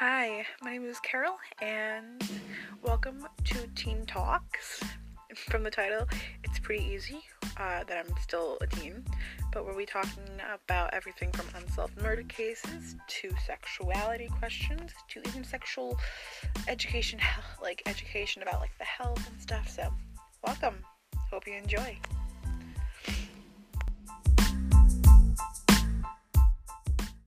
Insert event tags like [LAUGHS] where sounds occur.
Hi, my name is Carol, and welcome to Teen Talks. From the title, it's pretty easy uh, that I'm still a teen, but we'll be talking about everything from unsolved murder cases to sexuality questions to even sexual education, [LAUGHS] like education about like the health and stuff. So, welcome. Hope you enjoy.